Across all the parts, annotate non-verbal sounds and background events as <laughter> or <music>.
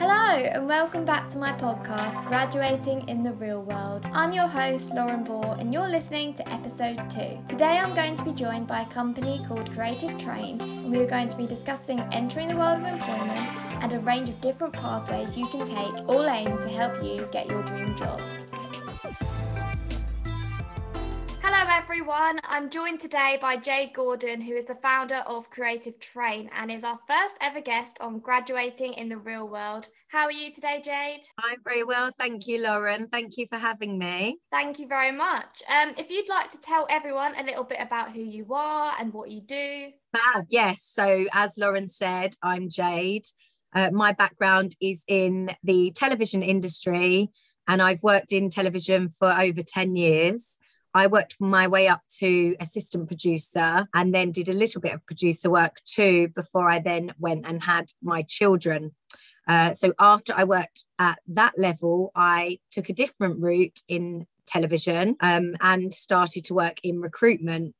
Hello, and welcome back to my podcast, Graduating in the Real World. I'm your host, Lauren Bohr, and you're listening to episode two. Today, I'm going to be joined by a company called Creative Train, and we are going to be discussing entering the world of employment and a range of different pathways you can take, all aimed to help you get your dream job. Everyone. I'm joined today by Jade Gordon, who is the founder of Creative Train and is our first ever guest on graduating in the real world. How are you today, Jade? I'm very well. Thank you, Lauren. Thank you for having me. Thank you very much. Um, if you'd like to tell everyone a little bit about who you are and what you do. Fab. Yes. So, as Lauren said, I'm Jade. Uh, my background is in the television industry, and I've worked in television for over 10 years. I worked my way up to assistant producer and then did a little bit of producer work too before I then went and had my children. Uh, so after I worked at that level, I took a different route in television um, and started to work in recruitment.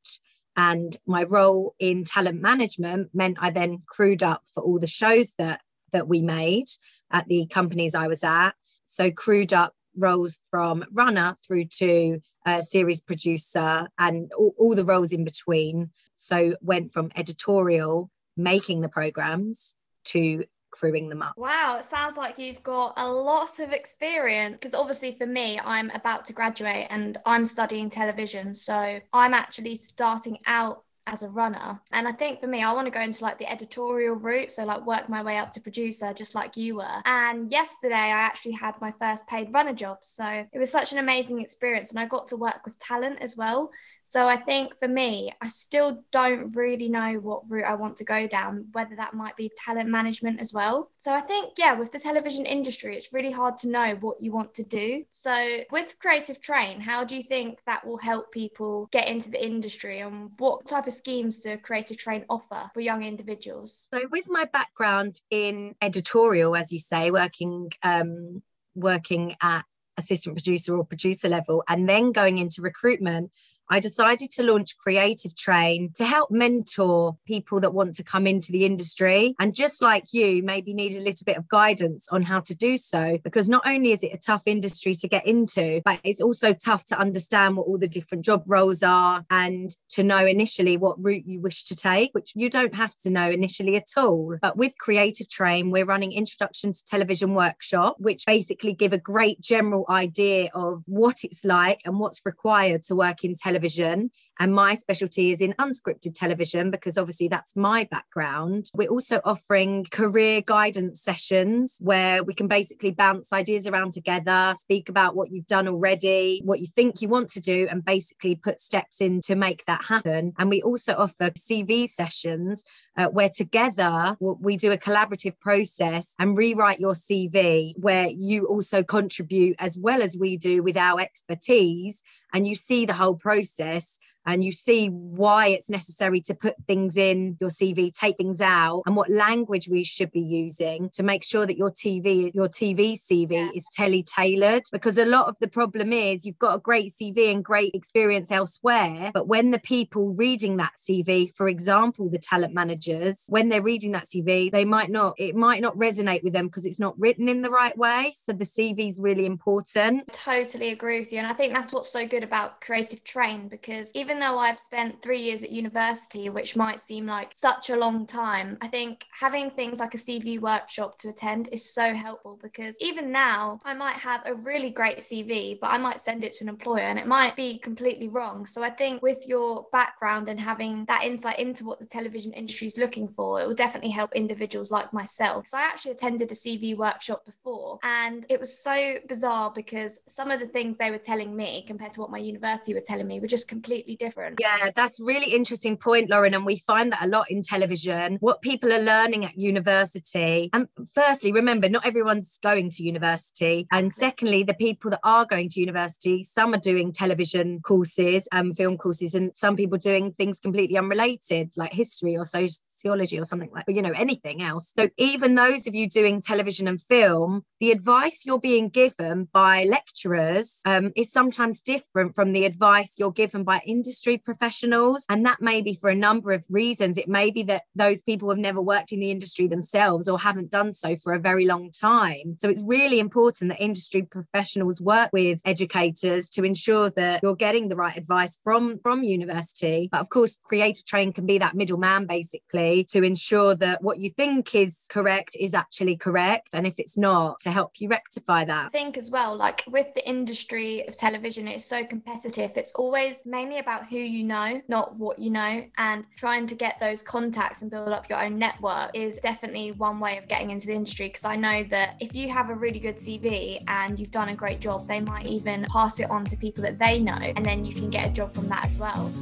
And my role in talent management meant I then crewed up for all the shows that that we made at the companies I was at. So crewed up roles from runner through to a series producer and all, all the roles in between. So went from editorial, making the programs, to crewing them up. Wow, it sounds like you've got a lot of experience because obviously for me, I'm about to graduate and I'm studying television. So I'm actually starting out as a runner. And I think for me, I want to go into like the editorial route. So, like, work my way up to producer, just like you were. And yesterday, I actually had my first paid runner job. So, it was such an amazing experience. And I got to work with talent as well. So, I think for me, I still don't really know what route I want to go down, whether that might be talent management as well. So, I think, yeah, with the television industry, it's really hard to know what you want to do. So, with Creative Train, how do you think that will help people get into the industry and what type of schemes to Creative Train offer for young individuals? So, with my background in editorial, as you say, working um, working at assistant producer or producer level, and then going into recruitment, I decided to launch Creative Train to help mentor people that want to come into the industry. And just like you, maybe need a little bit of guidance on how to do so, because not only is it a tough industry to get into, but it's also tough to understand what all the different job roles are and to know initially what route you wish to take, which you don't have to know initially at all. But with Creative Train, we're running Introduction to Television Workshop, which basically give a great general idea of what it's like and what's required to work in television television and my specialty is in unscripted television because obviously that's my background. We're also offering career guidance sessions where we can basically bounce ideas around together, speak about what you've done already, what you think you want to do, and basically put steps in to make that happen. And we also offer CV sessions uh, where together we do a collaborative process and rewrite your CV, where you also contribute as well as we do with our expertise and you see the whole process and you see why it's necessary to put things in your CV, take things out, and what language we should be using to make sure that your TV, your TV CV yeah. is telly tailored. Because a lot of the problem is you've got a great CV and great experience elsewhere, but when the people reading that CV, for example, the talent managers, when they're reading that CV, they might not, it might not resonate with them because it's not written in the right way. So the CV is really important. I totally agree with you. And I think that's what's so good about Creative Train because even though I've spent three years at university, which might seem like such a long time, I think having things like a CV workshop to attend is so helpful because even now I might have a really great CV, but I might send it to an employer and it might be completely wrong. So I think with your background and having that insight into what the television industry is looking for, it will definitely help individuals like myself. So I actually attended a CV workshop before and it was so bizarre because some of the things they were telling me compared to what my university were telling me were just completely different. Yeah, that's really interesting point, Lauren. And we find that a lot in television. What people are learning at university. And firstly, remember, not everyone's going to university. And secondly, the people that are going to university, some are doing television courses and um, film courses, and some people doing things completely unrelated, like history or sociology or something like, you know, anything else. So even those of you doing television and film, the advice you're being given by lecturers um, is sometimes different from the advice you're given by individuals industry professionals. And that may be for a number of reasons. It may be that those people have never worked in the industry themselves or haven't done so for a very long time. So it's really important that industry professionals work with educators to ensure that you're getting the right advice from, from university. But of course, creative train can be that middleman basically to ensure that what you think is correct is actually correct. And if it's not, to help you rectify that. I think as well, like with the industry of television, it's so competitive. It's always mainly about who you know, not what you know. And trying to get those contacts and build up your own network is definitely one way of getting into the industry. Because I know that if you have a really good CV and you've done a great job, they might even pass it on to people that they know, and then you can get a job from that as well.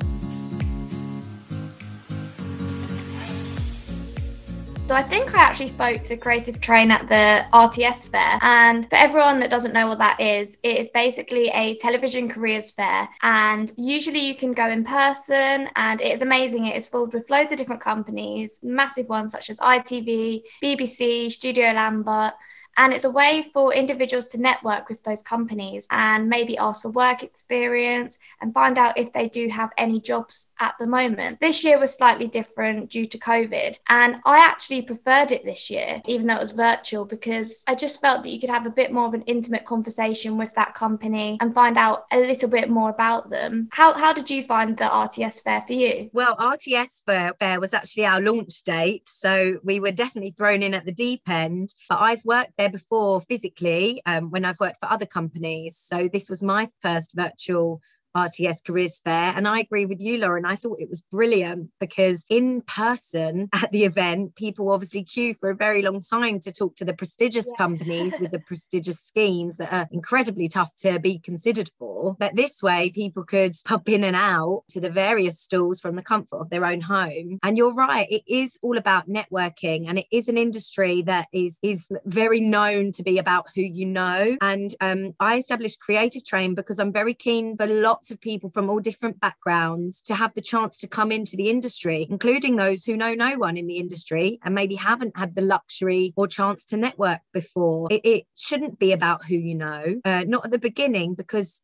So I think I actually spoke to Creative Train at the RTS fair. And for everyone that doesn't know what that is, it is basically a television careers fair. And usually you can go in person and it is amazing. It is filled with loads of different companies, massive ones such as ITV, BBC, Studio Lambert. And it's a way for individuals to network with those companies and maybe ask for work experience and find out if they do have any jobs at the moment. This year was slightly different due to COVID. And I actually preferred it this year, even though it was virtual, because I just felt that you could have a bit more of an intimate conversation with that company and find out a little bit more about them. How, how did you find the RTS fair for you? Well, RTS fair, fair was actually our launch date. So we were definitely thrown in at the deep end. But I've worked there there before physically um, when I've worked for other companies. So this was my first virtual RTS Careers Fair. And I agree with you, Lauren. I thought it was brilliant because in person <laughs> at the event, people obviously queue for a very long time to talk to the prestigious yeah. companies with the <laughs> prestigious schemes that are incredibly tough to be considered for. But this way, people could pop in and out to the various stalls from the comfort of their own home. And you're right, it is all about networking and it is an industry that is, is very known to be about who you know. And um, I established Creative Train because I'm very keen for lots lots of people from all different backgrounds to have the chance to come into the industry, including those who know no one in the industry and maybe haven't had the luxury or chance to network before. It, it shouldn't be about who you know, uh, not at the beginning, because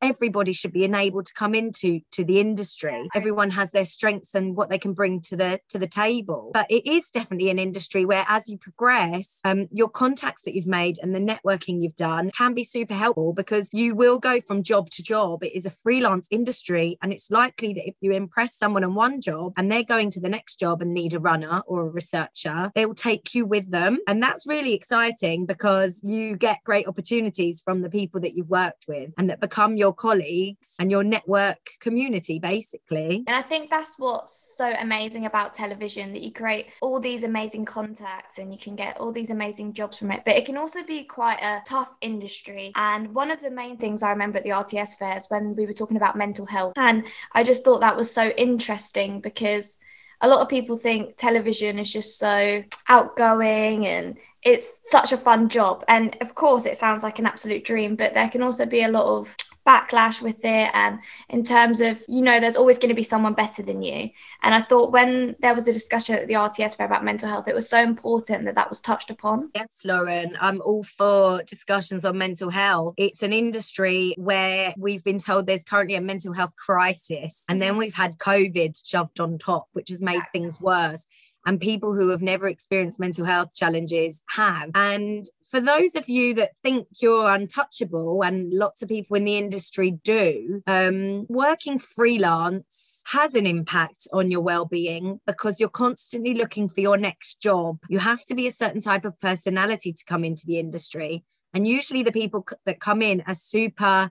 everybody should be enabled to come into to the industry. Everyone has their strengths and what they can bring to the to the table. But it is definitely an industry where as you progress um, your contacts that you've made and the networking you've done can be super helpful because you will go from job to job. It is a freelance industry and it's likely that if you impress someone on one job and they're going to the next job and need a runner or a researcher they will take you with them. And that's really exciting because you get great opportunities from the people that you've worked with and that become your colleagues and your network community, basically. And I think that's what's so amazing about television that you create all these amazing contacts and you can get all these amazing jobs from it. But it can also be quite a tough industry. And one of the main things I remember at the RTS fairs when we were talking about mental health, and I just thought that was so interesting because a lot of people think television is just so outgoing and it's such a fun job. And of course, it sounds like an absolute dream, but there can also be a lot of backlash with it. And in terms of you know there's always going to be someone better than you. And i thought when there was a discussion at the rts fair about mental health it was so important that that was touched upon. Yes lauren i'm all for discussions on mental health. It's an industry where we've been told there's currently a mental health crisis and then mm-hmm. we've had covid shoved on top which has made things worse and people who have never experienced mental health challenges have. And for those of you that think you're untouchable, and lots of people in the industry do, um, working freelance has an impact on your well-being because you're constantly looking for your next job. You have to be a certain type of personality to come into the industry. And usually the people that come in are super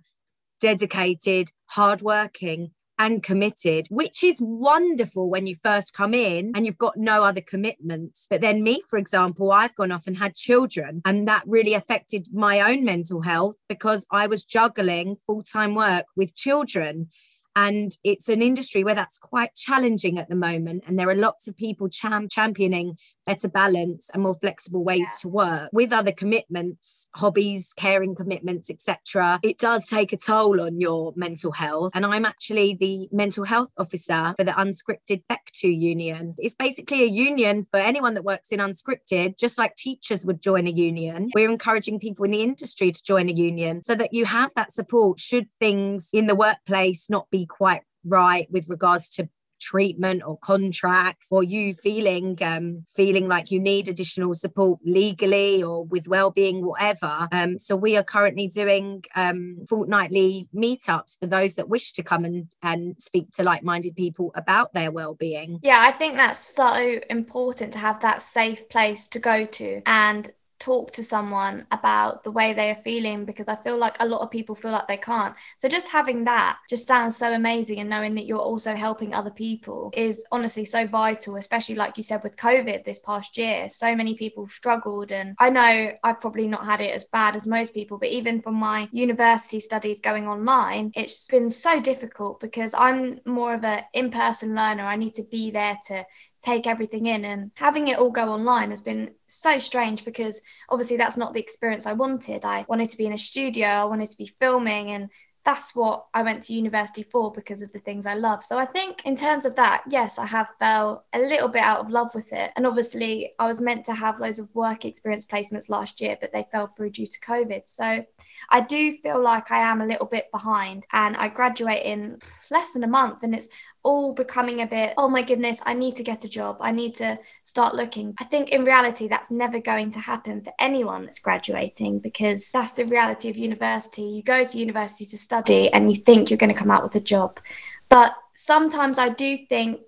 dedicated, hardworking, and committed, which is wonderful when you first come in and you've got no other commitments. But then, me, for example, I've gone off and had children, and that really affected my own mental health because I was juggling full time work with children. And it's an industry where that's quite challenging at the moment. And there are lots of people cham- championing better balance and more flexible ways yeah. to work with other commitments hobbies caring commitments etc it does take a toll on your mental health and i'm actually the mental health officer for the unscripted BECTU union it's basically a union for anyone that works in unscripted just like teachers would join a union we're encouraging people in the industry to join a union so that you have that support should things in the workplace not be quite right with regards to treatment or contracts? Or you feeling um, feeling like you need additional support legally or with well-being whatever? Um, so we are currently doing um, fortnightly meetups for those that wish to come and, and speak to like-minded people about their well-being. Yeah i think that's so important to have that safe place to go to. And talk to someone about the way they are feeling because I feel like a lot of people feel like they can't. So just having that just sounds so amazing and knowing that you're also helping other people is honestly so vital, especially like you said with COVID this past year. So many people struggled and I know I've probably not had it as bad as most people, but even from my university studies going online, it's been so difficult because I'm more of an in-person learner. I need to be there to take everything in and having it all go online has been so strange because obviously that's not the experience I wanted. I wanted to be in a studio, I wanted to be filming and that's what I went to university for because of the things I love. So I think in terms of that, yes, I have fell a little bit out of love with it. And obviously, I was meant to have loads of work experience placements last year, but they fell through due to COVID. So I do feel like I am a little bit behind and I graduate in less than a month and it's all becoming a bit, oh my goodness, I need to get a job. I need to start looking. I think in reality, that's never going to happen for anyone that's graduating because that's the reality of university. You go to university to study and you think you're going to come out with a job. But sometimes I do think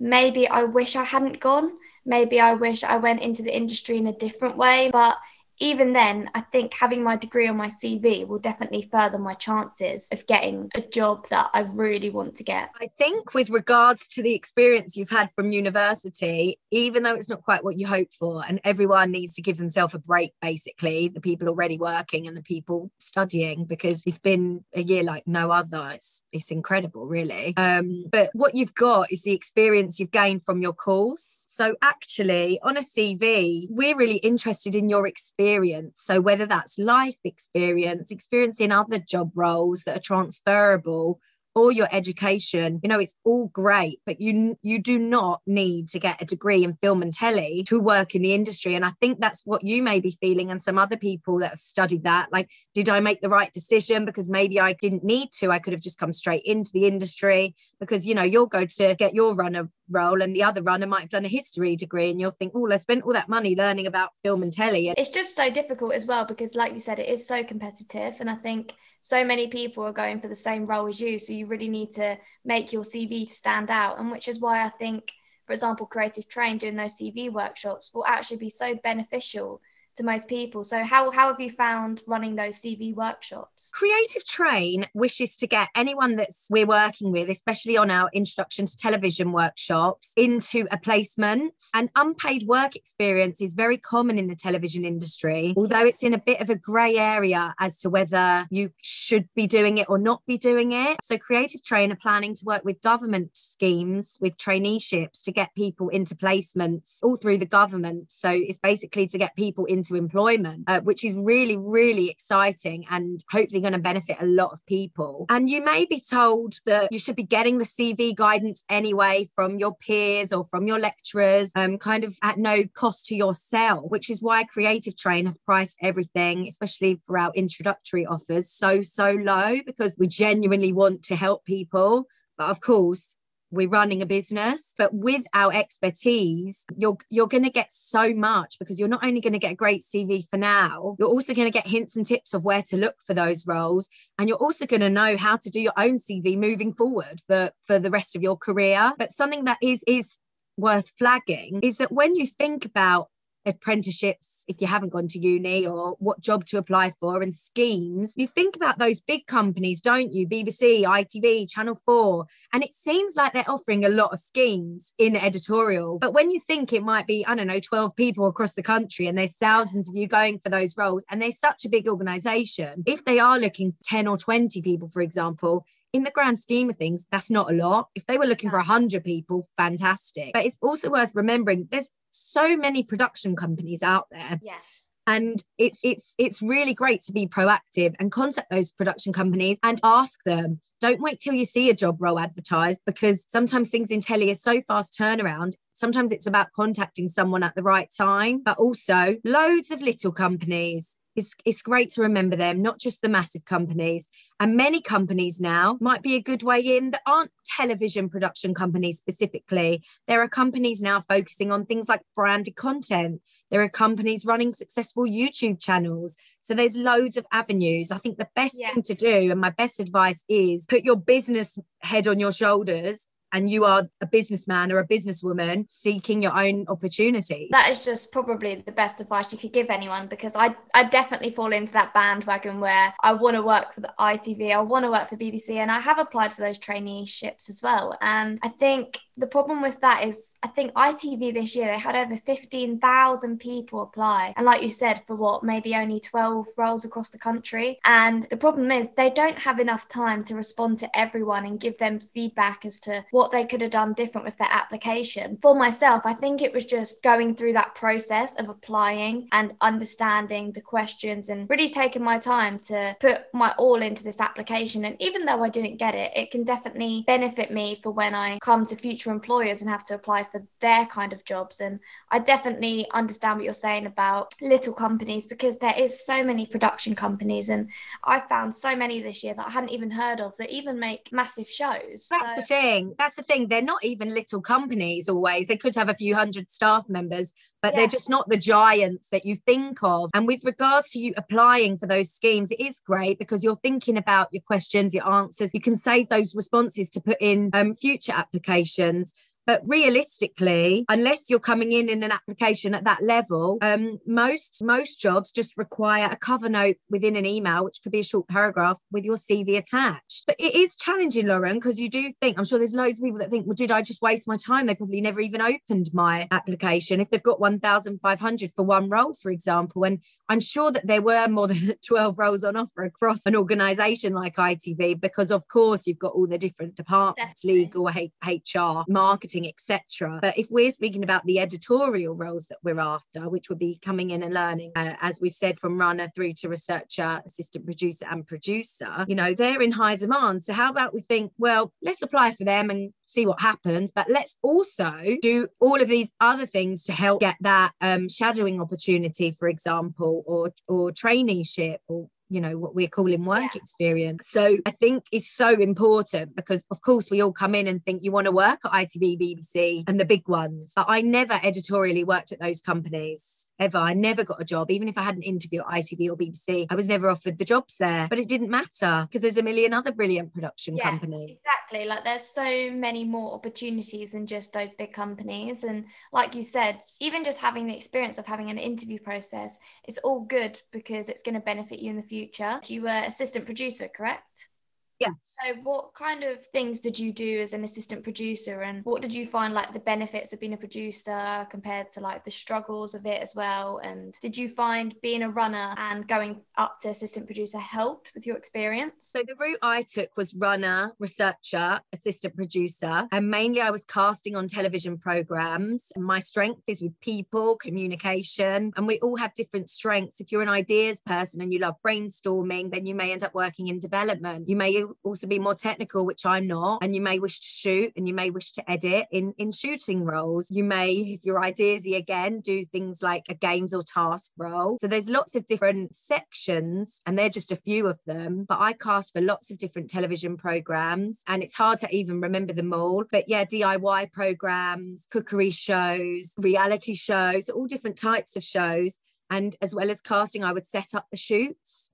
maybe I wish I hadn't gone. Maybe I wish I went into the industry in a different way. But even then, I think having my degree on my CV will definitely further my chances of getting a job that I really want to get. I think, with regards to the experience you've had from university, even though it's not quite what you hoped for, and everyone needs to give themselves a break, basically, the people already working and the people studying, because it's been a year like no other. It's, it's incredible, really. Um, but what you've got is the experience you've gained from your course so, actually, on a CV, we're really interested in your experience. So, whether that's life experience, experience in other job roles that are transferable, or your education you know it's all great but you you do not need to get a degree in film and telly to work in the industry. And i think that's what you may be feeling and some other people that have studied that like did i make the right decision? Because maybe i didn't need to. I could have just come straight into the industry because you know you'll go to get your runner role and the other runner might have done a history degree and you'll think oh i spent all that money learning about film and telly. It's just so difficult as well because like you said it is so competitive. And i think so many people are going for the same role as you. So you really need to make your CV to stand out. And which is why I think, for example, Creative Train doing those CV workshops will actually be so beneficial to most people. So how how have you found running those CV workshops? Creative Train wishes to get anyone that's we're working with, especially on our introduction to television workshops, into a placement. And unpaid work experience is very common in the television industry, although it's in a bit of a grey area as to whether you should be doing it or not be doing it. So Creative Train are planning to work with government schemes with traineeships to get people into placements all through the government. So it's basically to get people into into employment, uh, which is really, really exciting and hopefully going to benefit a lot of people. And you may be told that you should be getting the CV guidance anyway from your peers or from your lecturers, um, kind of at no cost to yourself, which is why Creative Train have priced everything, especially for our introductory offers, so, so low because we genuinely want to help people. But of course, we're running a business but with our expertise you're you're going to get so much because you're not only going to get a great cv for now you're also going to get hints and tips of where to look for those roles and you're also going to know how to do your own cv moving forward for for the rest of your career. But something that is is worth flagging is that when you think about apprenticeships if you haven't gone to uni or what job to apply for and schemes you think about those big companies don't you bbc itv channel 4 and it seems like they're offering a lot of schemes in editorial but when you think it might be i don't know 12 people across the country and there's thousands of you going for those roles and they're such a big organization if they are looking for 10 or 20 people for example in the grand scheme of things, that's not a lot. If they were looking for 100 people, fantastic. But it's also worth remembering there's so many production companies out there. Yeah. And it's it's it's really great to be proactive and contact those production companies and ask them. Don't wait till you see a job role advertised because sometimes things in telly are so fast turnaround. Sometimes it's about contacting someone at the right time, but also loads of little companies it's, it's great to remember them, not just the massive companies. And many companies now might be a good way in that aren't television production companies specifically. There are companies now focusing on things like branded content. There are companies running successful YouTube channels. So there's loads of avenues. I think the best yeah. thing to do, and my best advice is put your business head on your shoulders and you are a businessman or a businesswoman seeking your own opportunity. That is just probably the best advice you could give anyone because I I definitely fall into that bandwagon where I want to work for the ITV, I want to work for BBC, and I have applied for those traineeships as well. And I think the problem with that is I think ITV this year they had over 15,000 people apply. And like you said, for what, maybe only 12 roles across the country. And the problem is they don't have enough time to respond to everyone and give them feedback as to what they could have done different with their application. For myself, I think it was just going through that process of applying and understanding the questions and really taking my time to put my all into this application. And even though I didn't get it, it can definitely benefit me for when I come to future employers and have to apply for their kind of jobs. And I definitely understand what you're saying about little companies because there is so many production companies, and I found so many this year that I hadn't even heard of that even make massive shows. That's so. the thing. That's the thing. They're not even little companies always. They could have a few hundred staff members, but yeah. they're just not the giants that you think of. And with regards to you applying for those schemes, it is great because you're thinking about your questions, your answers. You can save those responses to put in um, future applications reasons but realistically, unless you're coming in in an application at that level, um, most most jobs just require a cover note within an email, which could be a short paragraph with your CV attached. So it is challenging, Lauren, because you do think I'm sure there's loads of people that think, well, did I just waste my time? They probably never even opened my application if they've got 1,500 for one role, for example. And I'm sure that there were more than <laughs> 12 roles on offer across an organisation like ITV, because of course you've got all the different departments, Definitely. legal, HR, marketing marketing, etc. But if we're speaking about the editorial roles that we're after, which would be coming in and learning, uh, as we've said, from runner through to researcher, assistant producer, and producer, you know, they're in high demand. So how about we think, well, let's apply for them and see what happens. But let's also do all of these other things to help get that um, shadowing opportunity, for example, or or traineeship or you know what we're calling work yeah. experience. So i think it's so important because of course we all come in and think you want to work at itv bbc and the big ones. But i never editorially worked at those companies ever. I never got a job. Even if i had an interview at itv or bbc i was never offered the jobs there. But it didn't matter because there's a million other brilliant production yeah, companies. exactly. Like there's so many more opportunities than just those big companies. And like you said even just having the experience of having an interview process it's all good because it's going to benefit you in the future future. You were assistant producer, correct? Yes. So, what kind of things did you do as an assistant producer, and what did you find like the benefits of being a producer compared to like the struggles of it as well? And did you find being a runner and going up to assistant producer helped with your experience? So, the route I took was runner, researcher, assistant producer, and mainly I was casting on television programs. And my strength is with people, communication, and we all have different strengths. If you're an ideas person and you love brainstorming, then you may end up working in development. You may also be more technical, which I'm not. And you may wish to shoot and you may wish to edit in, in shooting roles. You may, if you're ideasy again, do things like a games or task role. So there's lots of different sections, and they're just a few of them. But I cast for lots of different television programs, and it's hard to even remember them all. But yeah, DIY programs, cookery shows, reality shows, all different types of shows. And as well as casting, I would set up the shoots.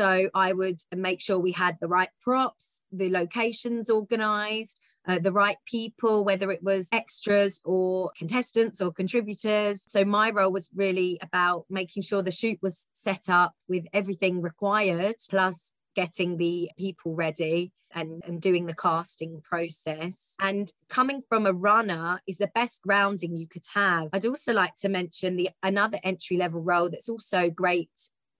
So I would make sure we had the right props, the locations organized, uh, the right people, whether it was extras or contestants or contributors. So my role was really about making sure the shoot was set up with everything required, plus getting the people ready and, and doing the casting process. And coming from a runner is the best grounding you could have. I'd also like to mention the another entry level role that's also great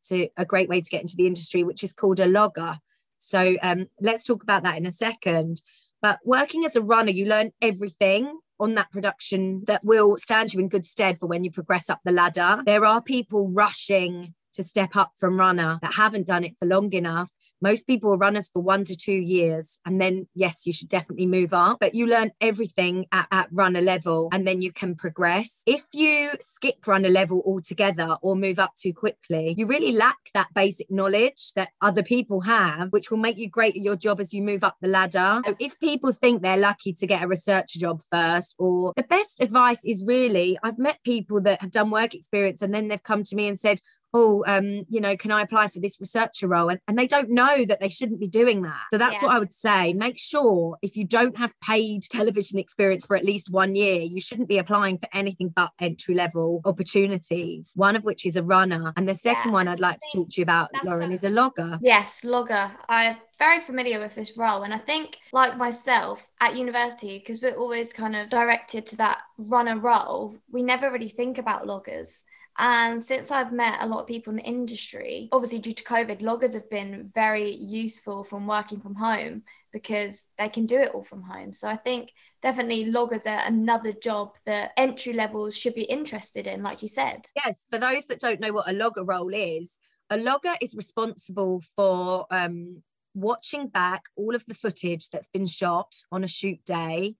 to a great way to get into the industry, which is called a logger. So um, let's talk about that in a second. But working as a runner, you learn everything on that production that will stand you in good stead for when you progress up the ladder. There are people rushing to step up from runner that haven't done it for long enough Most people are runners for one to two years. And then, yes, you should definitely move up, but you learn everything at, at runner level and then you can progress. If you skip runner level altogether or move up too quickly, you really lack that basic knowledge that other people have, which will make you great at your job as you move up the ladder. So if people think they're lucky to get a researcher job first, or the best advice is really, I've met people that have done work experience and then they've come to me and said, oh, um, you know, can I apply for this researcher role? And, and they don't know that they shouldn't be doing that. So that's yeah. what I would say. Make sure if you don't have paid television experience for at least one year, you shouldn't be applying for anything but entry level opportunities, one of which is a runner. And the second yeah, one I'd like to talk to you about, Lauren, is a logger. Yes, logger. I'm very familiar with this role. And I think, like myself at university, because we're always kind of directed to that runner role, we never really think about loggers. And since I've met a lot of people in the industry, obviously due to COVID, loggers have been very useful from working from home because they can do it all from home. So I think definitely loggers are another job that entry levels should be interested in, like you said. Yes, for those that don't know what a logger role is, a logger is responsible for um, watching back all of the footage that's been shot on a shoot day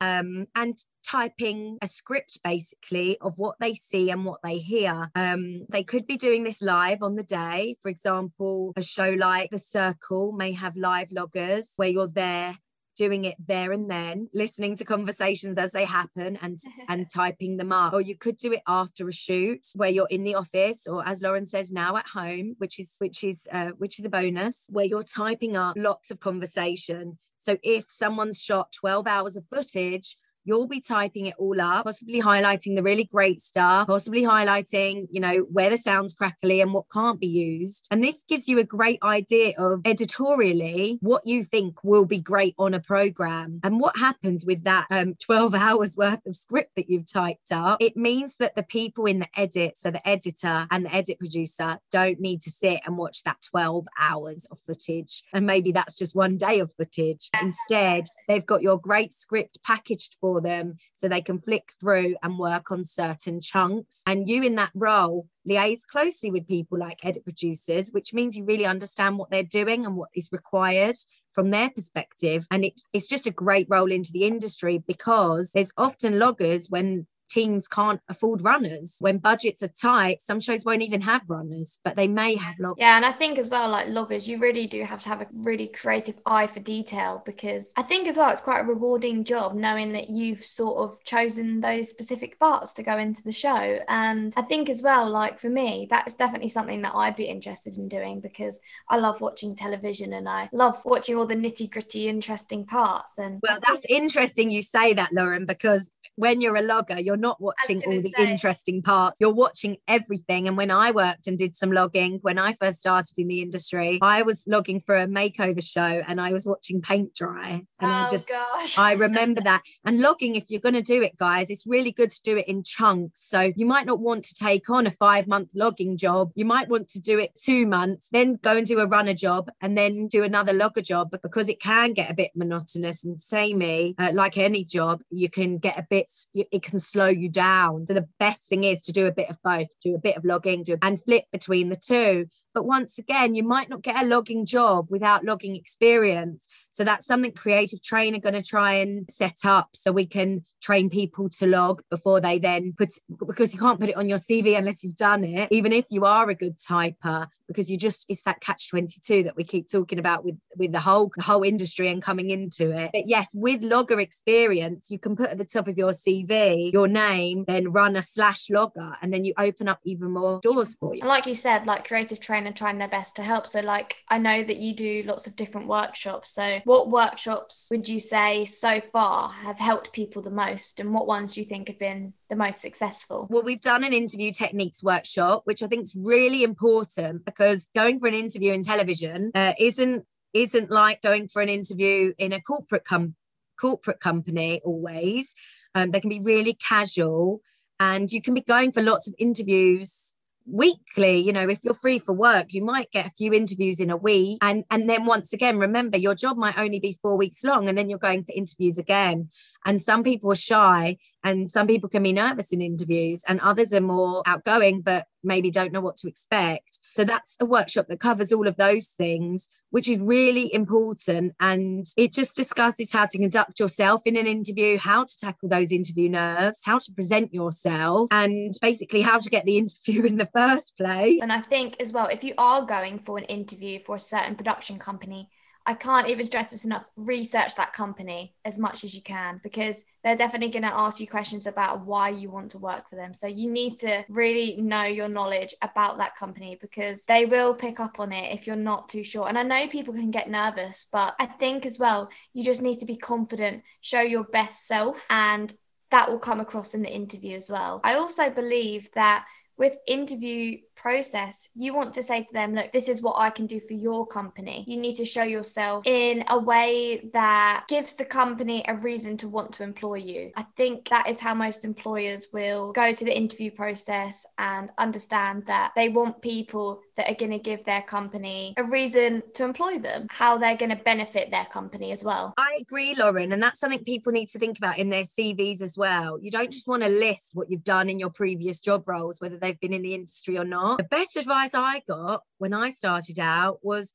um, and typing a script basically of what they see and what they hear. Um, they could be doing this live on the day. For example, a show like The Circle may have live loggers where you're there doing it there and then listening to conversations as they happen and <laughs> and typing them up. Or you could do it after a shoot where you're in the office or as lauren says now at home which is which is uh, which is a bonus where you're typing up lots of conversation. So if someone's shot 12 hours of footage you'll be typing it all up, possibly highlighting the really great stuff, possibly highlighting, you know, where the sound's crackly and what can't be used. And this gives you a great idea of editorially what you think will be great on a program. And what happens with that um, <laughs> 12 hours worth of script that you've typed up, it means that the people in the edit, so the editor and the edit producer, don't need to sit and watch that 12 hours of footage. And maybe that's just one day of footage. Instead, they've got your great script packaged for them so they can flick through and work on certain chunks. And you in that role liaise closely with people like edit producers, which means you really understand what they're doing and what is required from their perspective. And it, it's just a great role into the industry because there's often loggers when teams can't afford runners. When budgets are tight, some shows won't even have runners, but they may have loggers. Yeah, and I think as well, like loggers, you really do have to have a really creative eye for detail because I think as well, it's quite a rewarding job knowing that you've sort of chosen those specific parts to go into the show. And I think as well, like for me, that's definitely something that I'd be interested in doing because I love watching television and I love watching all the nitty gritty, interesting parts. And well, that's interesting you say that, Lauren, because when you're a logger, you're not watching all the say. interesting parts. You're watching everything. And when I worked and did some logging, when I first started in the industry, I was logging for a makeover show and I was watching paint dry. And oh, I just, gosh. I remember that. And logging, if you're going to do it, guys, it's really good to do it in chunks. So you might not want to take on a five month logging job. You might want to do it two months, then go and do a runner job and then do another logger job because it can get a bit monotonous and samey. Uh, like any job, you can get a bit it can slow you down. So the best thing is to do a bit of both, do a bit of logging, do and flip between the two. But once again, you might not get a logging job without logging experience. So that's something creative train are going to try and set up so we can train people to log before they then put because you can't put it on your CV unless you've done it, even if you are a good typer, because you just it's that catch 22 that we keep talking about with with the whole the whole industry and coming into it. But yes, with logger experience, you can put at the top of your CV your name, then runner slash logger, and then you open up even more doors for you. And like you said, like creative train are trying their best to help. So, like, I know that you do lots of different workshops. So, what workshops would you say so far have helped people the most? And what ones do you think have been the most successful? Well, we've done an interview techniques workshop, which I think is really important because going for an interview in television uh, isn't isn't like going for an interview in a corporate com- corporate company always. Um, they can be really casual, and you can be going for lots of interviews weekly you know if you're free for work you might get a few interviews in a week. And and then once again remember your job might only be four weeks long and then you're going for interviews again. And some people are shy And some people can be nervous in interviews, and others are more outgoing, but maybe don't know what to expect. So that's a workshop that covers all of those things, which is really important. And it just discusses how to conduct yourself in an interview, how to tackle those interview nerves, how to present yourself, and basically how to get the <laughs> interview in the first place. And I think as well, if you are going for an interview for a certain production company, I can't even stress this enough. Research that company as much as you can because they're definitely going to ask you questions about why you want to work for them. So you need to really know your knowledge about that company because they will pick up on it if you're not too sure. And I know people can get nervous, but I think as well, you just need to be confident, show your best self, and that will come across in the interview as well. I also believe that with interview process, you want to say to them, look, this is what I can do for your company. You need to show yourself in a way that gives the company a reason to want to employ you. I think that is how most employers will go to the interview process and understand that they want people that are going to give their company a reason to employ them, how they're going to benefit their company as well. I agree, Lauren. And that's something people need to think about in their CVs as well. You don't just want to list what you've done in your previous job roles, whether they've been in the industry or not. The best advice I got when I started out was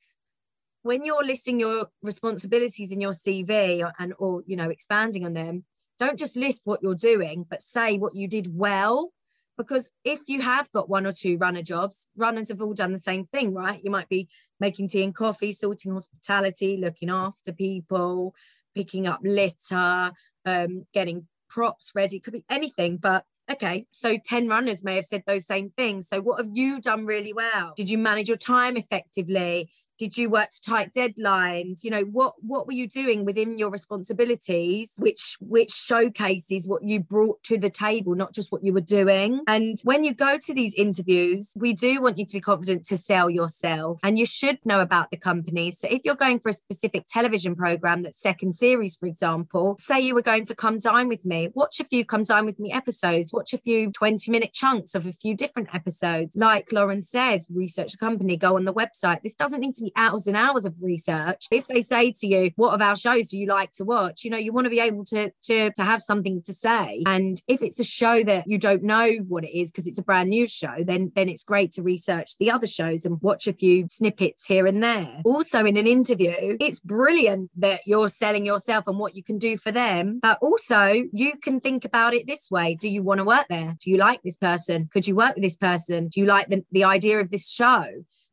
when you're listing your responsibilities in your CV and or you know expanding on them, don't just list what you're doing, but say what you did well. Because if you have got one or two runner jobs, runners have all done the same thing, right? You might be making tea and coffee, sorting hospitality, looking after people, picking up litter, um, getting props ready, could be anything. But okay, so 10 runners may have said those same things. So, what have you done really well? Did you manage your time effectively? Did you work to tight deadlines? You know what what were you doing within your responsibilities which which showcases what you brought to the table not just what you were doing? And when you go to these interviews we do want you to be confident to sell yourself and you should know about the company. So if you're going for a specific television program that's second series for example say you were going for come dine with me watch a few come dine with me episodes watch a few 20 minute chunks of a few different episodes. Like lauren says research the company go on the website. This doesn't need to hours and hours of research. If they say to you, what of our shows do you like to watch? You know, you want to be able to, to, to have something to say. And if it's a show that you don't know what it is because it's a brand new show, then, then it's great to research the other shows and watch a few snippets here and there. Also, in an interview, it's brilliant that you're selling yourself and what you can do for them. But also, you can think about it this way Do you want to work there? Do you like this person? Could you work with this person? Do you like the, the idea of this show?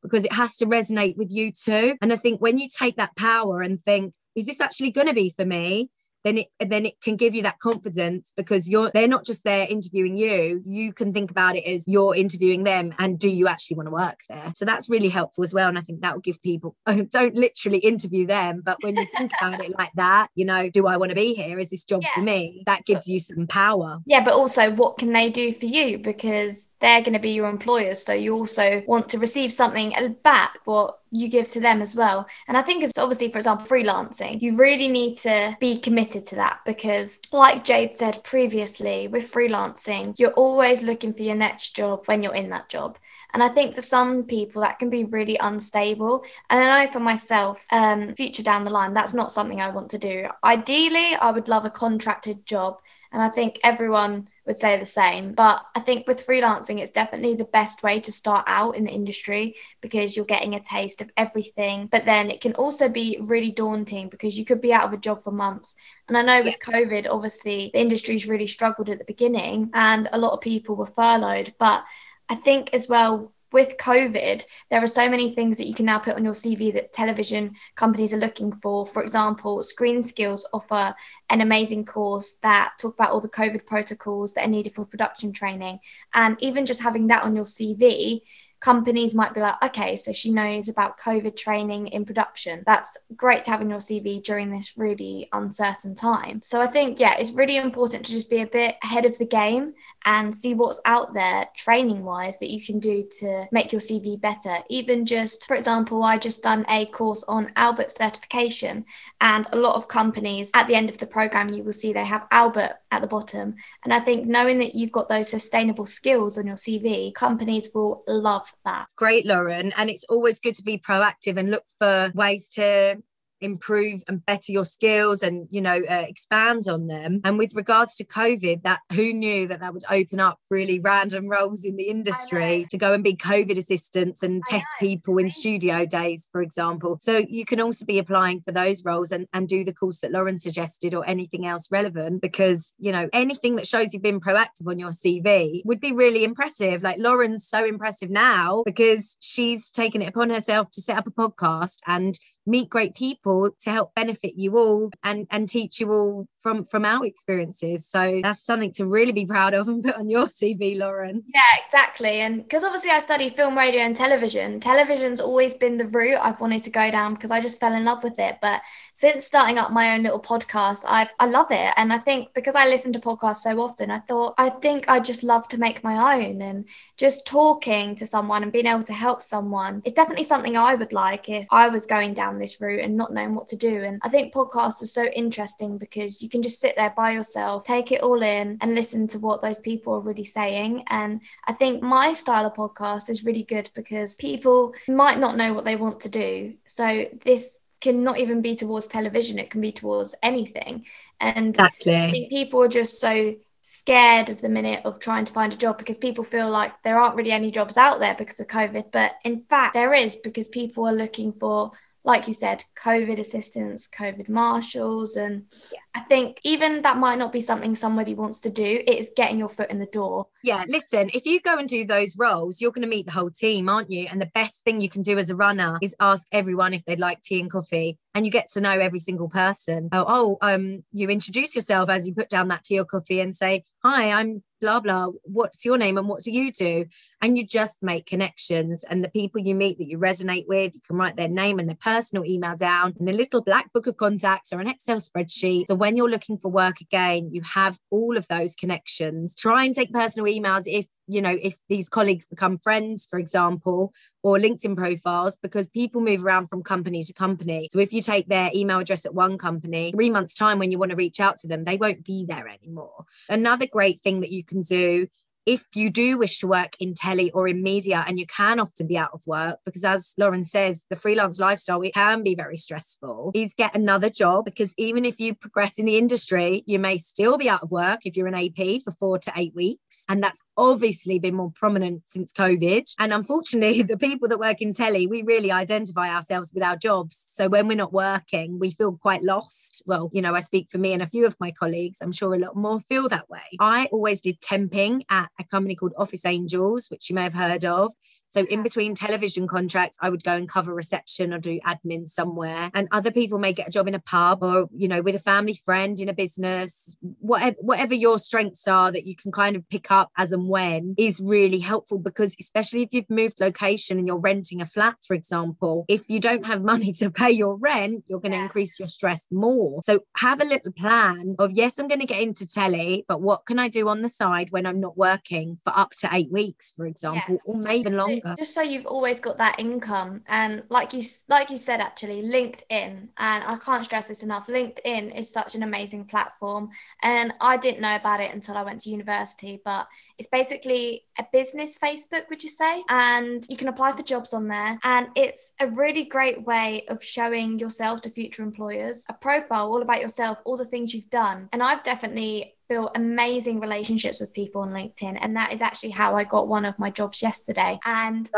Because it has to resonate with you too. And I think when you take that power and think, is this actually going to be for me? then it then it can give you that confidence because you're they're not just there interviewing you. You can think about it as you're interviewing them and do you actually want to work there? So that's really helpful as well. And i think that will give people <laughs> oh, don't literally interview them but when you think about it like that you know do i want to be here? Is this job yeah. for me? That gives you some power. Yeah but also what can they do for you? Because they're going to be your employers so you also want to receive something back what you give to them as well. And I think it's obviously, for example, freelancing, you really need to be committed to that because, like Jade said previously, with freelancing, you're always looking for your next job when you're in that job. And I think for some people that can be really unstable. And I know for myself, um, future down the line, that's not something I want to do. Ideally, I would love a contracted job. And I think everyone would say the same. But I think with freelancing, it's definitely the best way to start out in the industry because you're getting a taste of everything. But then it can also be really daunting because you could be out of a job for months. And I know yes. with COVID, obviously, the industry's really struggled at the beginning and a lot of people were furloughed. But I think as well, with COVID, there are so many things that you can now put on your CV that television companies are looking for. For example, Screen Skills offer an amazing course that talk about all the COVID protocols that are needed for production training. And even just having that on your CV companies might be like, okay, so she knows about COVID training in production. That's great to have in your CV during this really uncertain time. So I think, yeah, it's really important to just be a bit ahead of the game and see what's out there training wise that you can do to make your CV better. Even just, for example, I just done a course on Albert certification, and a lot of companies at the end of the program, you will see they have Albert at the bottom. And I think knowing that you've got those sustainable skills on your CV, companies will love that. Great, Lauren. And it's always good to be proactive and look for ways to improve and better your skills and you know uh, expand on them. And with regards to covid that who knew that that would open up really random roles in the industry to go and be covid assistants and test people in studio days for example. So you can also be applying for those roles and, and do the course that lauren suggested or anything else relevant because you know anything that shows you've been proactive on your cv would be really impressive. Like lauren's so impressive now because she's taken it upon herself to set up a podcast and meet great people to help benefit you all and and teach you all from from our experiences. So that's something to really be proud of and put on your cv lauren. Yeah exactly. And because obviously i study film radio and television television's always been the route i've wanted to go down because i just fell in love with it. But since starting up my own little podcast i i love it and i think because i listen to podcasts so often i thought i think i just love to make my own and just talking to someone and being able to help someone it's definitely something i would like if i was going down this route and not knowing what to do. And I think podcasts are so interesting because you can just sit there by yourself, take it all in, and listen to what those people are really saying. And I think my style of podcast is really good because people might not know what they want to do. So this can not even be towards television, it can be towards anything. And exactly. I think people are just so scared of the minute of trying to find a job because people feel like there aren't really any jobs out there because of COVID. But in fact, there is because people are looking for like you said, COVID assistance, COVID marshals. And yeah. I think even that might not be something somebody wants to do, it is getting your foot in the door. Yeah, listen, if you go and do those roles, you're going to meet the whole team, aren't you? And the best thing you can do as a runner is ask everyone if they'd like tea and coffee. And you get to know every single person. Oh, oh um, you introduce yourself as you put down that tea or coffee and say, Hi, I'm blah blah what's your name and what do you do? And you just make connections and the people you meet that you resonate with you can write their name and their personal email down in a little black book of contacts or an excel spreadsheet. So when you're looking for work again you have all of those connections. Try and take personal emails if you know if these colleagues become friends for example or linkedin profiles because people move around from company to company. So if you take their email address at one company three months time when you want to reach out to them they won't be there anymore. Another great thing that you can do if you do wish to work in telly or in media and you can often be out of work because as lauren says the freelance lifestyle it can be very stressful is get another job because even if you progress in the industry you may still be out of work if you're an ap for four to eight weeks. And that's obviously been more prominent since covid. And unfortunately <laughs> the people that work in telly we really identify ourselves with our jobs. So when we're not working we feel quite lost. Well you know i speak for me and a few of my colleagues i'm sure a lot more feel that way. I always did temping at a company called Office Angels, which you may have heard of. So in between television contracts, I would go and cover reception or do admin somewhere. And other people may get a job in a pub or, you know, with a family friend in a business, whatever whatever your strengths are that you can kind of pick up as and when is really helpful because especially if you've moved location and you're renting a flat, for example, if you don't have money to pay your rent, you're going to increase your stress more. So have a little plan of yes, I'm going to get into telly, but what can I do on the side when I'm not working for up to eight weeks, for example, yeah, or maybe longer? Just so you've always got that income and like you like you said actually linkedin and i can't stress this enough linkedin is such an amazing platform and i didn't know about it until i went to university but it's basically a business facebook would you say? And you can apply for jobs on there and it's a really great way of showing yourself to future employers a profile all about yourself all the things you've done and i've definitely built amazing relationships with people on LinkedIn. And that is actually how I got one of my jobs yesterday. And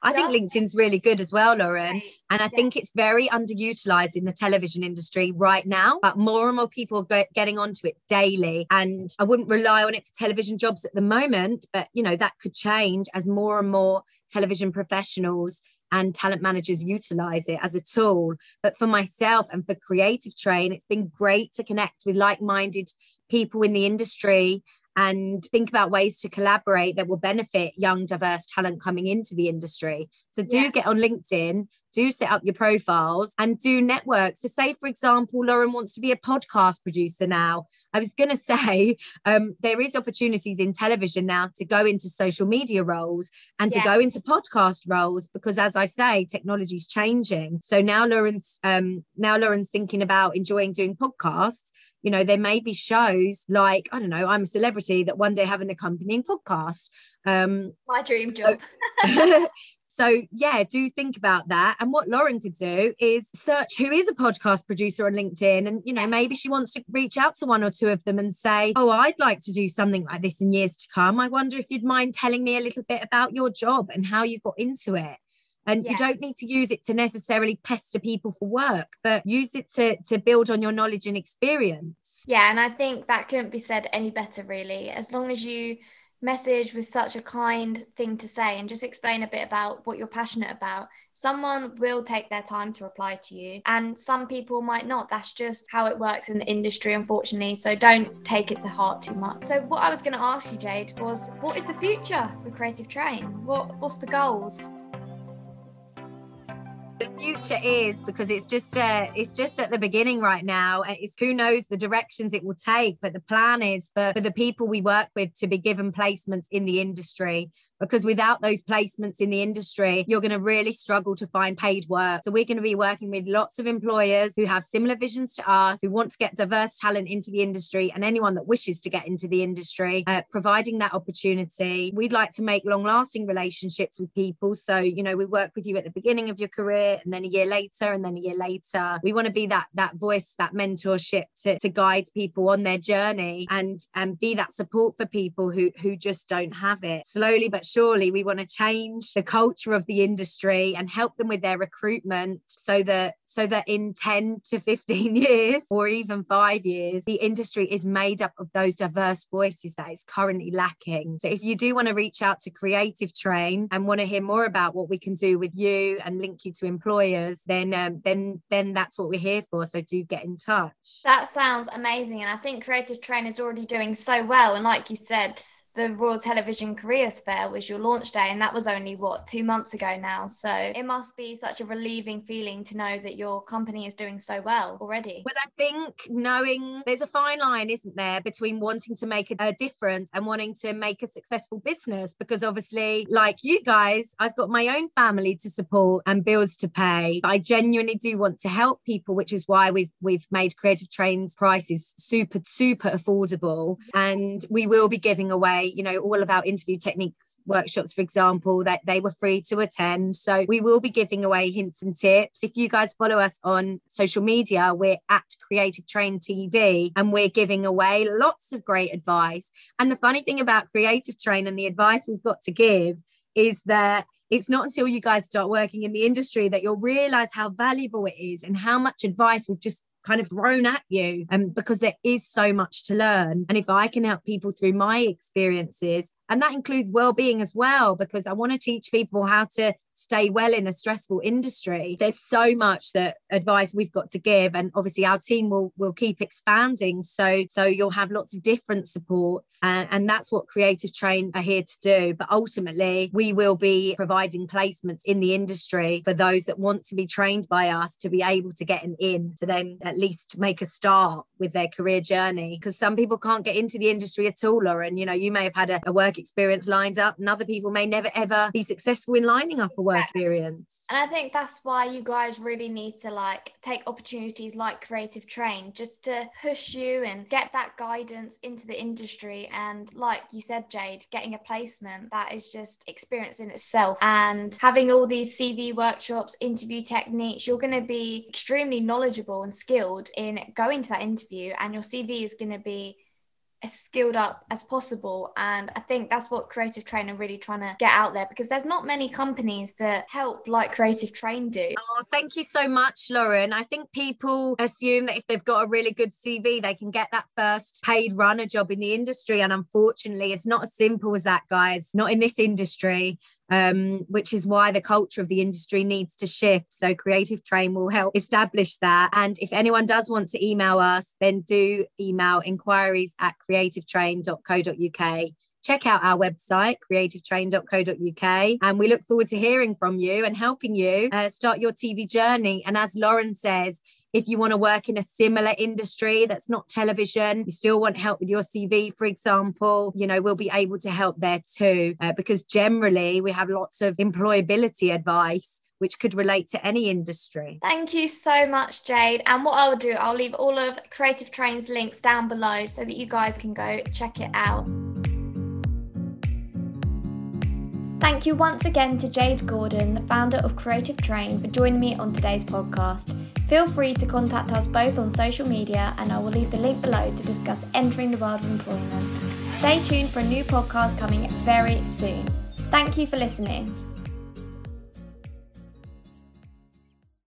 I think LinkedIn's really good as well, Lauren. And I think it's very underutilized in the television industry right now, but more and more people are getting onto it daily. And I wouldn't rely on it for television jobs at the moment, but you know, that could change as more and more television professionals and talent managers utilize it as a tool. But for myself and for Creative Train, it's been great to connect with like minded people in the industry and think about ways to collaborate that will benefit young diverse talent coming into the industry. So do yeah. get on linkedin do set up your profiles and do networks. So say for example lauren wants to be a podcast producer now. I was going <laughs> to say um, there is opportunities in television now to go into social media roles and yes. to go into podcast roles because as i say technology's changing. So now lauren's um, now lauren's thinking about enjoying doing podcasts you know there may be shows like i don't know i'm a celebrity that one day have an accompanying podcast um my dream job <laughs> <laughs> So, yeah, do think about that. And what Lauren could do is search who is a podcast producer on LinkedIn. And, you know, maybe she wants to reach out to one or two of them and say, Oh, I'd like to do something like this in years to come. I wonder if you'd mind telling me a little bit about your job and how you got into it and yeah. you don't need to use it to necessarily pester people for work but use it to to build on your knowledge and experience. Yeah and i think that couldn't be said any better really. As long as you message with such a kind thing to say and just explain a bit about what you're passionate about someone will take their time to reply to you. And some people might not. That's just how it works in the industry unfortunately. So don't take it to heart too much. So what i was going to ask you jade was what is the future for creative train? What what's the goals the future is because it's just uh, it's just at the beginning right now it's who knows the directions it will take but the plan is for, for the people we work with to be given placements in the industry because without those placements in the industry, you're going to really struggle to find paid work. So we're going to be working with lots of employers who have similar visions to us, who want to get diverse talent into the industry, and anyone that wishes to get into the industry, uh, providing that opportunity. We'd like to make long lasting relationships with people. So, you know, we work with you at the beginning of your career and then a year later and then a year later. We want to be that that voice, that mentorship to, to guide people on their journey and and be that support for people who who just don't have it. Slowly but surely we want to change the culture of the industry and help them with their recruitment so that so that in 10 to 15 <laughs> years or even 5 years the industry is made up of those diverse voices that is currently lacking. So if you do want to reach out to creative train and want to hear more about what we can do with you and link you to employers then um, then then that's what we're here for. So do get in touch. That sounds amazing and i think creative train is already doing so well and like you said the Royal Television Careers Fair was your launch day, and that was only what two months ago now. So it must be such a relieving feeling to know that your company is doing so well already. Well, I think knowing there's a fine line, isn't there, between wanting to make a, difference and wanting to make a successful business. Because obviously, like you guys, I've got my own family to support and bills to pay. But I genuinely do want to help people, which is why we've we've made Creative Trains prices super super affordable, and we will be giving away you know, all of our interview techniques workshops, for example, that they were free to attend. So we will be giving away hints and tips. If you guys follow us on social media, we're at Creative Train TV and we're giving away lots of great advice. And the funny thing about Creative Train and the advice we've got to give is that it's not until you guys start working in the industry that you'll realize how valuable it is and how much advice we've just kind of thrown at you and um, because there is so much to learn. And if i can help people through my experiences and that includes well-being as well because i want to teach people how to stay well in a stressful industry there's so much that advice we've got to give and obviously our team will will keep expanding. So so you'll have lots of different supports and, and that's what creative train are here to do. But ultimately we will be providing placements in the industry for those that want to be trained by us to be able to get an in to then at least make a start with their career journey. Because some people can't get into the industry at all Lauren. You know you may have had a, a work experience lined up and other people may never ever be successful in lining up a work experience. And I think that's why you guys really need to like take opportunities like Creative Train just to push you and get that guidance into the industry. And like you said, Jade, getting a placement that is just experience in itself. And having all these CV workshops, interview techniques, you're going to be extremely knowledgeable and skilled in going to that interview, and your CV is going to be as skilled up as possible. And I think that's what Creative Train are really trying to get out there because there's not many companies that help like Creative Train do. Oh, thank you so much, Lauren. I think people assume that if they've got a really good CV, they can get that first paid runner job in the industry. And unfortunately, it's not as simple as that, guys. Not in this industry um, which is why the culture of the industry needs to shift. So, Creative Train will help establish that. And if anyone does want to email us, then do email inquiries at creativetrain.co.uk check out our website, creativetrain.co.uk. And we look forward to hearing from you and helping you uh, start your TV journey. And as Lauren says, if you want to work in a similar industry that's not television, you still want help with your CV, for example, you know, we'll be able to help there too. Uh, because generally, we have lots of employability advice which could relate to any industry. Thank you so much, Jade. And what I'll do, I'll leave all of Creative Train's links down below so that you guys can go check it out. Thank you once again to Jade Gordon, the founder of Creative Train, for joining me on today's podcast. Feel free to contact us both on social media, and I will leave the link below to discuss entering the world of employment. Stay tuned for a new podcast coming very soon. Thank you for listening.